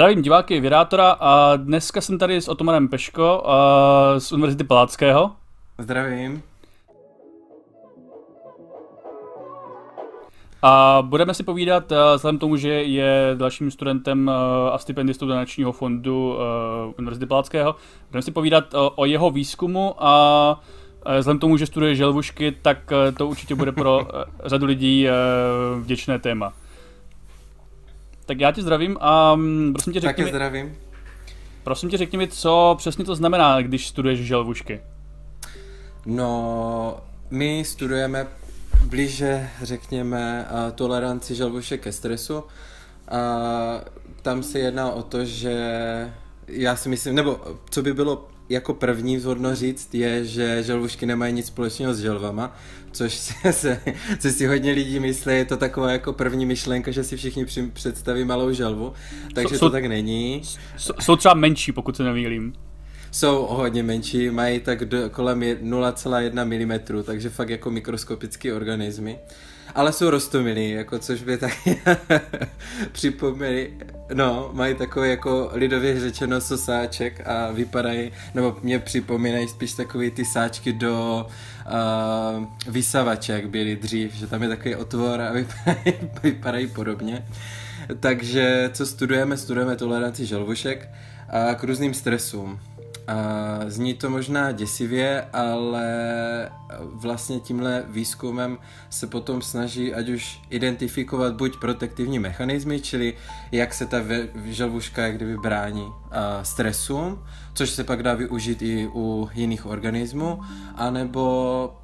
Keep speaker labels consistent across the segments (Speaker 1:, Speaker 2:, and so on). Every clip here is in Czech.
Speaker 1: Zdravím diváky Virátora a dneska jsem tady s Otomanem Peško z Univerzity Palackého.
Speaker 2: Zdravím.
Speaker 1: A budeme si povídat, eh, vzhledem tomu, že je dalším studentem eh, a stipendistou donačního fondu eh, Univerzity Palackého, budeme si povídat o jeho výzkumu a vzhledem tomu, že studuje želvušky, tak to určitě bude pro řadu lidí vděčné téma. Tak já tě zdravím a mm, prosím tě řekni
Speaker 2: Také mi, zdravím.
Speaker 1: Prosím tě řekni mi, co přesně to znamená, když studuješ želvušky.
Speaker 2: No, my studujeme blíže, řekněme, toleranci želvušek ke stresu. A tam se jedná o to, že já si myslím, nebo co by bylo jako první vzhodno říct, je, že želvušky nemají nic společného s želvama, což se, se, se si hodně lidí myslí, je to taková jako první myšlenka, že si všichni při, představí malou želvu, takže jsou, to tak není.
Speaker 1: Jsou, jsou třeba menší, pokud se nemýlím.
Speaker 2: Jsou hodně menší, mají tak do, kolem 0,1 mm, takže fakt jako mikroskopické organismy. Ale jsou rostomilí, jako což by taky připomněli. No, mají takový jako lidově řečeno sosáček a vypadají, nebo mě připomínají spíš takový ty sáčky do uh, vysavače, jak byly dřív, že tam je takový otvor a vypadají, vypadají podobně. Takže co studujeme? Studujeme toleranci želvušek a k různým stresům. A zní to možná děsivě, ale vlastně tímhle výzkumem se potom snaží ať už identifikovat buď protektivní mechanismy, čili jak se ta želvuška jak kdyby brání stresům, což se pak dá využít i u jiných organismů, anebo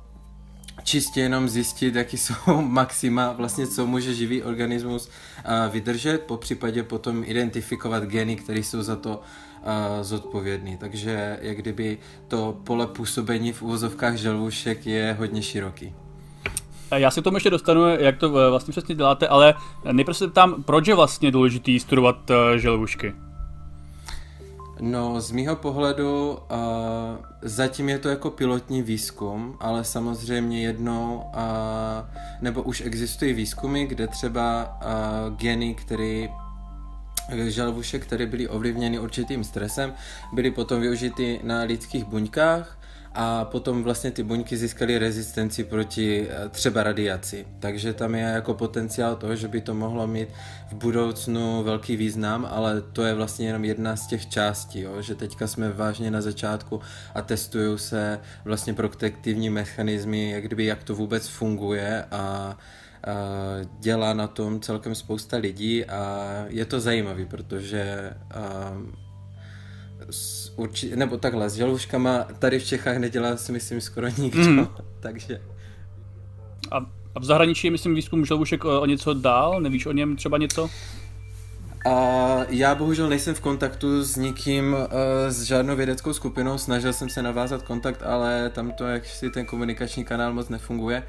Speaker 2: čistě jenom zjistit, jaký jsou maxima, vlastně co může živý organismus vydržet, po případě potom identifikovat geny, které jsou za to zodpovědný. Takže jak kdyby to pole působení v úvozovkách želvušek je hodně široký.
Speaker 1: Já se k tomu ještě dostanu, jak to eh, vlastně přesně děláte, ale nejprve se ptám, proč je vlastně důležitý studovat eh, želvušky?
Speaker 2: No, z mýho pohledu uh, zatím je to jako pilotní výzkum, ale samozřejmě jednou, uh, nebo už existují výzkumy, kde třeba uh, geny, které žalvušek, které byly ovlivněny určitým stresem, byly potom využity na lidských buňkách a potom vlastně ty buňky získaly rezistenci proti eh, třeba radiaci. Takže tam je jako potenciál toho, že by to mohlo mít v budoucnu velký význam, ale to je vlastně jenom jedna z těch částí, jo? že teďka jsme vážně na začátku a testují se vlastně protektivní mechanismy, jak kdyby jak to vůbec funguje a dělá na tom celkem spousta lidí a je to zajímavý, protože s urči- nebo takhle, s želvuškama tady v Čechách nedělá si myslím skoro nikdo, mm. takže...
Speaker 1: A, a v zahraničí je myslím výzkum želvušek o, o něco dál? Nevíš o něm třeba něco?
Speaker 2: A já bohužel nejsem v kontaktu s nikým, uh, s žádnou vědeckou skupinou, snažil jsem se navázat kontakt, ale tam to, jak si ten komunikační kanál moc nefunguje,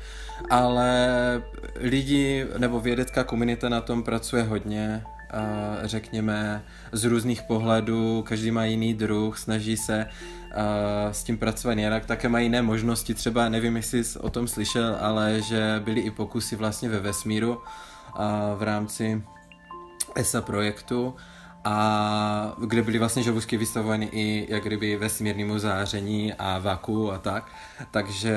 Speaker 2: ale lidi nebo vědecká komunita na tom pracuje hodně, řekněme, z různých pohledů, každý má jiný druh, snaží se uh, s tím pracovat jinak, také mají jiné možnosti, třeba nevím, jestli jsi o tom slyšel, ale že byly i pokusy vlastně ve vesmíru uh, v rámci ESA projektu a kde byly vlastně želvušky vystavovány i jak kdyby vesmírnému záření a vaku a tak. Takže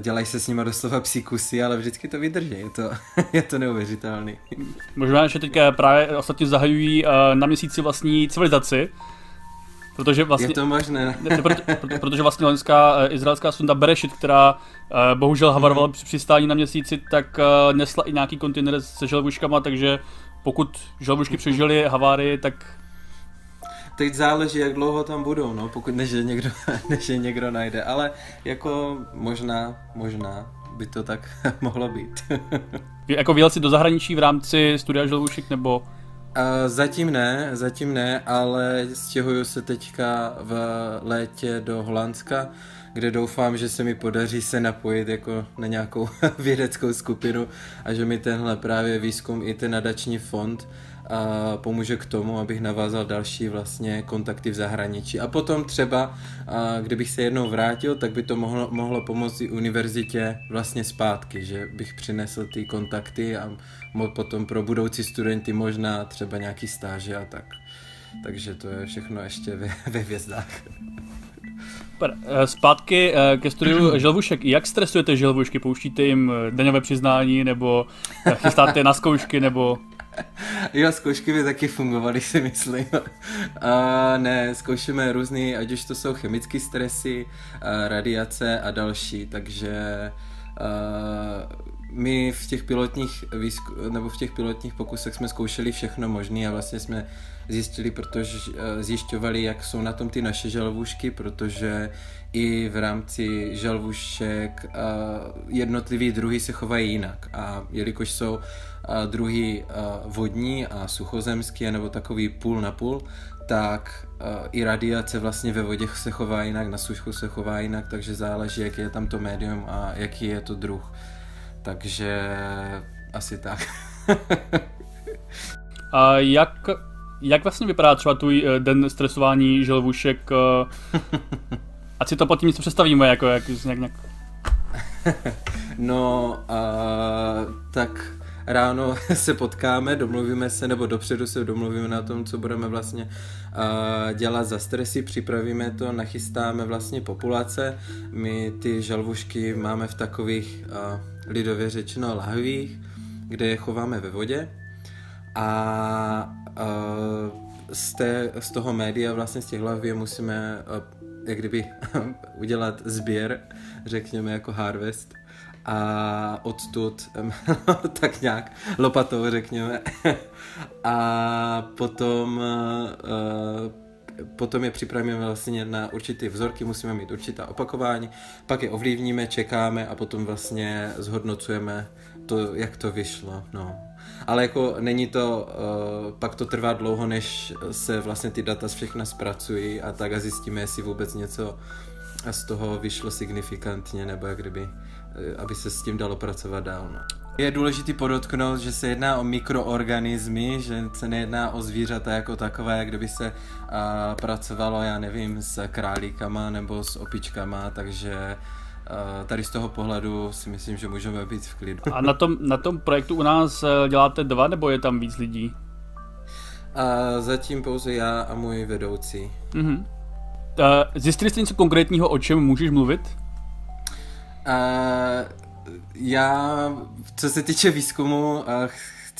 Speaker 2: dělají se s nimi doslova psíkusy, ale vždycky to vydrží, je to, je to neuvěřitelný.
Speaker 1: Možná, že teďka právě ostatně zahajují uh, na měsíci vlastní civilizaci, Protože vlastně,
Speaker 2: je to možné.
Speaker 1: Ne, proto, proto, protože vlastně loňská uh, izraelská sonda Bereshit, která uh, bohužel havarovala při přistání na měsíci, tak uh, nesla i nějaký kontejner se želvuškama, takže pokud želvušky přežily havárii, tak
Speaker 2: teď záleží, jak dlouho tam budou, no, pokud než je někdo, než je někdo najde, ale jako možná, možná by to tak mohlo být.
Speaker 1: jako vyjel si do zahraničí v rámci studia želvušek, nebo? Uh,
Speaker 2: zatím ne, zatím ne, ale stěhuju se teďka v létě do Holandska, kde doufám, že se mi podaří se napojit jako na nějakou vědeckou skupinu a že mi tenhle právě výzkum i ten nadační fond a pomůže k tomu, abych navázal další vlastně kontakty v zahraničí. A potom třeba, a kdybych se jednou vrátil, tak by to mohlo, mohlo pomoci univerzitě vlastně zpátky, že bych přinesl ty kontakty a potom pro budoucí studenty možná třeba nějaký stáže a tak. Takže to je všechno ještě ve, ve hvězdách.
Speaker 1: Super. Eh, zpátky eh, ke studiu želvušek. Jak stresujete želvušky? Pouštíte jim eh, daňové přiznání nebo chystáte na zkoušky nebo...
Speaker 2: Jo, zkoušky by taky fungovaly, si myslím. A ne, zkoušíme různý, ať už to jsou chemické stresy, radiace a další, takže my v těch pilotních výzku, nebo v těch pilotních pokusech jsme zkoušeli všechno možné a vlastně jsme zjistili, protože eh, zjišťovali, jak jsou na tom ty naše želvušky, protože i v rámci želvušek eh, jednotlivý druhy se chovají jinak a jelikož jsou eh, druhy vodní a suchozemský nebo takový půl na půl, tak i radiace vlastně ve vodě se chová jinak, na suchu se chová jinak, takže záleží, jaký je tam to médium a jaký je to druh. Takže asi tak.
Speaker 1: a jak, jak vlastně vypadá třeba tvůj eh, den stresování želvušek? Eh, ať si to pod tím něco představíme, jako jak, jak, jak...
Speaker 2: No, uh, tak ráno se potkáme, domluvíme se, nebo dopředu se domluvíme na tom, co budeme vlastně uh, dělat za stresy, připravíme to, nachystáme vlastně populace. My ty žalvušky máme v takových uh, lidově řečeno lahvích, kde je chováme ve vodě a uh, z, té, z toho média, vlastně z těch lahví musíme jak kdyby udělat sběr, řekněme jako harvest a odtud tak nějak lopatou řekněme a potom uh, potom je připravíme vlastně na určité vzorky, musíme mít určitá opakování, pak je ovlivníme, čekáme a potom vlastně zhodnocujeme to, jak to vyšlo, no. Ale jako není to, uh, pak to trvá dlouho, než se vlastně ty data všechna zpracují a tak a zjistíme, jestli vůbec něco z toho vyšlo signifikantně, nebo jak kdyby, eh, aby se s tím dalo pracovat dál. No. Je důležité podotknout, že se jedná o mikroorganismy, že se nejedná o zvířata jako takové, jak kdyby se a, pracovalo, já nevím, s králíkama nebo s opičkama, takže a, tady z toho pohledu si myslím, že můžeme být v klidu.
Speaker 1: A na tom, na tom projektu u nás e, děláte dva, nebo je tam víc lidí?
Speaker 2: A zatím pouze já a můj vedoucí. Mhm.
Speaker 1: Zjistili jste něco konkrétního, o čem můžeš mluvit?
Speaker 2: Uh, já, co se týče výzkumu,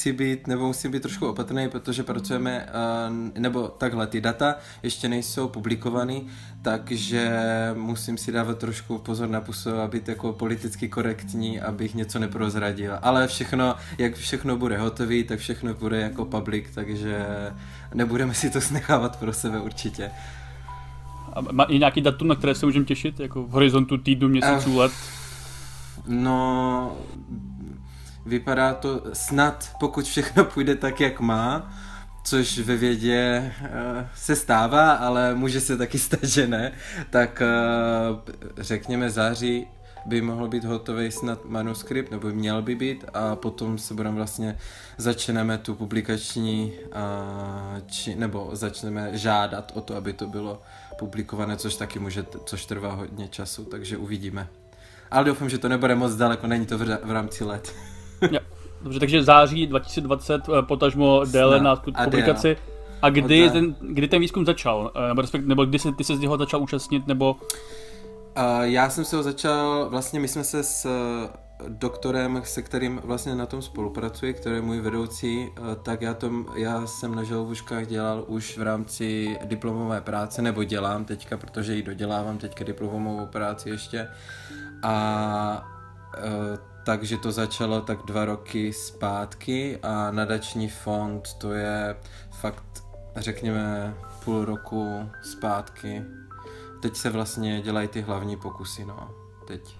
Speaker 2: chci být, nebo musím být trošku opatrný, protože pracujeme, nebo takhle, ty data ještě nejsou publikovaný, takže musím si dávat trošku pozor na pusu být jako politicky korektní, abych něco neprozradil. Ale všechno, jak všechno bude hotový, tak všechno bude jako public, takže nebudeme si to snechávat pro sebe určitě.
Speaker 1: A má i nějaký datum, na které se můžeme těšit, jako v horizontu týdnu, měsíců, uh, let?
Speaker 2: No, vypadá to snad, pokud všechno půjde tak, jak má, což ve vědě uh, se stává, ale může se taky stát, že ne, tak uh, řekněme září by mohl být hotový snad manuskript, nebo měl by být a potom se budeme vlastně, začneme tu publikační, uh, či, nebo začneme žádat o to, aby to bylo publikované, což taky může, což trvá hodně času, takže uvidíme ale doufám, že to nebude moc daleko, není to v, v rámci let.
Speaker 1: jo. Dobře, takže září 2020, eh, potažmo déle na publikaci. A kdy ten, kdy ten výzkum začal? Eh, nebo, respekt, nebo kdy se, ty se z něho začal účastnit? Nebo...
Speaker 2: Já jsem se ho začal, vlastně my jsme se s doktorem, se kterým vlastně na tom spolupracuji, který je můj vedoucí, tak já, tom, já jsem na želvuškách dělal už v rámci diplomové práce, nebo dělám teďka, protože ji dodělávám teďka diplomovou práci ještě. A e, takže to začalo tak dva roky zpátky a nadační fond to je fakt, řekněme, půl roku zpátky. Teď se vlastně dělají ty hlavní pokusy, no, teď,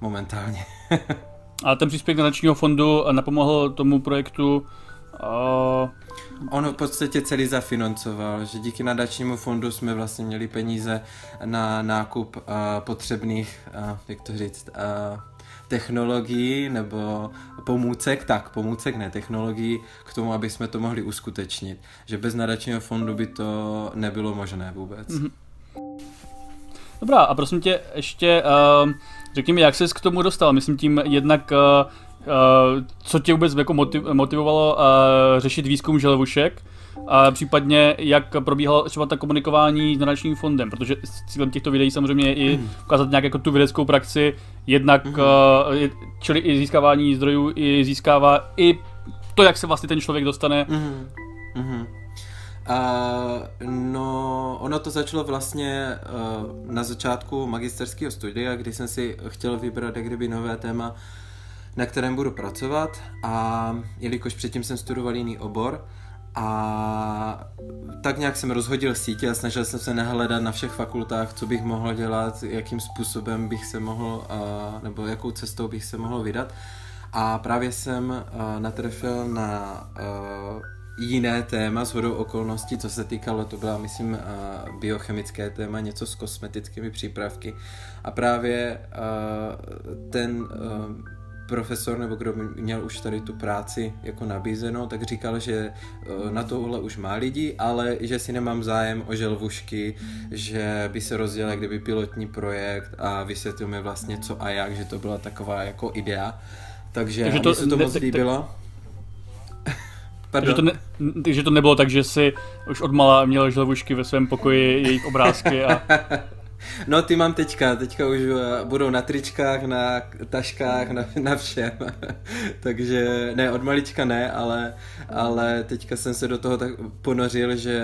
Speaker 2: momentálně.
Speaker 1: a ten příspěvek nadačního fondu napomohl tomu projektu uh...
Speaker 2: On v podstatě celý zafinancoval, že díky nadačnímu fondu jsme vlastně měli peníze na nákup uh, potřebných, uh, jak to říct, uh, technologií nebo pomůcek, tak pomůcek, ne technologií, k tomu, aby jsme to mohli uskutečnit. Že bez nadačního fondu by to nebylo možné vůbec. Mm-hmm.
Speaker 1: Dobrá, a prosím tě, ještě uh, řekni mi, jak jsi k tomu dostal? Myslím tím jednak, uh, uh, co tě vůbec jako motivovalo uh, řešit výzkum želvušek, a případně jak probíhalo třeba ta komunikování s nadačním fondem, protože cílem těchto videí samozřejmě je i hmm. ukázat nějak jako tu vědeckou praxi, jednak, mm. uh, čili i získávání zdrojů, i získává i to, jak se vlastně ten člověk dostane. Mm. Mm.
Speaker 2: Uh, no, ono to začalo vlastně uh, na začátku magisterského studia, kdy jsem si chtěl vybrat jak kdyby nové téma, na kterém budu pracovat a jelikož předtím jsem studoval jiný obor, a tak nějak jsem rozhodil sítě a snažil jsem se nahledat na všech fakultách, co bych mohl dělat, jakým způsobem bych se mohl, nebo jakou cestou bych se mohl vydat. A právě jsem natrefil na jiné téma s hodou okolností, co se týkalo, to byla, myslím, biochemické téma, něco s kosmetickými přípravky. A právě ten profesor nebo kdo měl už tady tu práci jako nabízenou, tak říkal, že eh, na tohle už má lidi, ale že si nemám zájem o želvušky, že by se rozdělal kdyby pilotní projekt a vysvětlil mi vlastně co a jak, že to byla taková jako idea. Takže, takže to, se to ne, moc líbilo.
Speaker 1: Takže to, ne, takže to nebylo tak, že si už odmala měl želvušky ve svém pokoji, jejich obrázky a...
Speaker 2: No ty mám teďka, teďka už eh, budou na tričkách, na taškách, na, na všem. Takže ne, od malička ne, ale, ale teďka jsem se do toho tak ponořil, že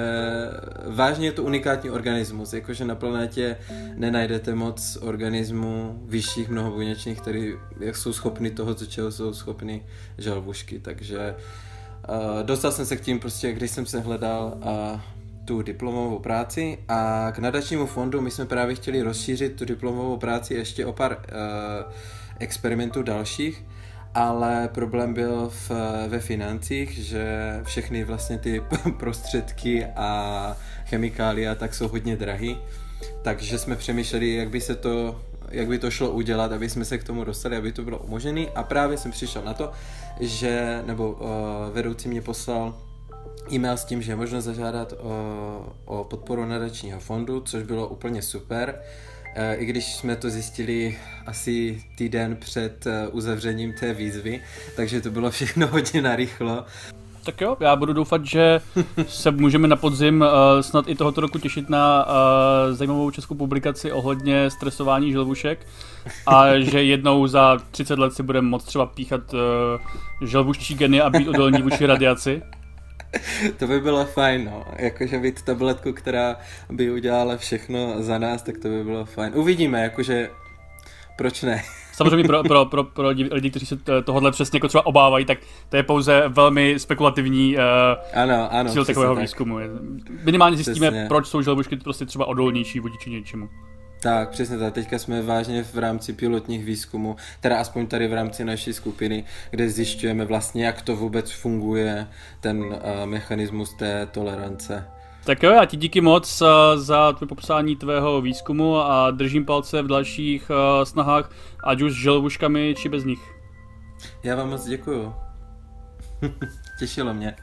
Speaker 2: vážně je to unikátní organismus, jakože na planetě nenajdete moc organismů vyšších mnohobuněčných, který jak jsou schopni toho, co čeho jsou schopni žalvušky, takže uh, dostal jsem se k tím prostě, když jsem se hledal a tu diplomovou práci a k nadačnímu fondu my jsme právě chtěli rozšířit tu diplomovou práci ještě o pár uh, experimentů dalších, ale problém byl v, ve financích, že všechny vlastně ty prostředky a chemikália tak jsou hodně drahý, takže jsme přemýšleli, jak by se to jak by to šlo udělat, aby jsme se k tomu dostali, aby to bylo umožněné a právě jsem přišel na to, že, nebo uh, vedoucí mě poslal e-mail s tím, že je možno zažádat o, o podporu nadačního fondu, což bylo úplně super. E, I když jsme to zjistili asi týden před uzavřením té výzvy, takže to bylo všechno hodně narychlo.
Speaker 1: Tak jo, já budu doufat, že se můžeme na podzim uh, snad i tohoto roku těšit na uh, zajímavou českou publikaci ohledně stresování želvušek a že jednou za 30 let si budeme moct třeba píchat uh, želvuščí geny a být odolní vůči radiaci.
Speaker 2: to by bylo fajn, no. Jakože mít tabletku, která by udělala všechno za nás, tak to by bylo fajn. Uvidíme, jakože proč ne?
Speaker 1: Samozřejmě pro, pro, pro, pro lidi, kteří se tohohle přesně jako třeba obávají, tak to je pouze velmi spekulativní uh, ano, ano, cíl takového tak. výzkumu. Minimálně zjistíme, přesně. proč jsou želvušky prostě třeba odolnější vůči něčemu.
Speaker 2: Tak, přesně tak. Teďka jsme vážně v rámci pilotních výzkumů, teda aspoň tady v rámci naší skupiny, kde zjišťujeme vlastně, jak to vůbec funguje, ten uh, mechanismus té tolerance.
Speaker 1: Tak jo, já ti díky moc uh, za tvoje popsání tvého výzkumu a držím palce v dalších uh, snahách, ať už s želvuškami, či bez nich.
Speaker 2: Já vám moc děkuju. Těšilo mě.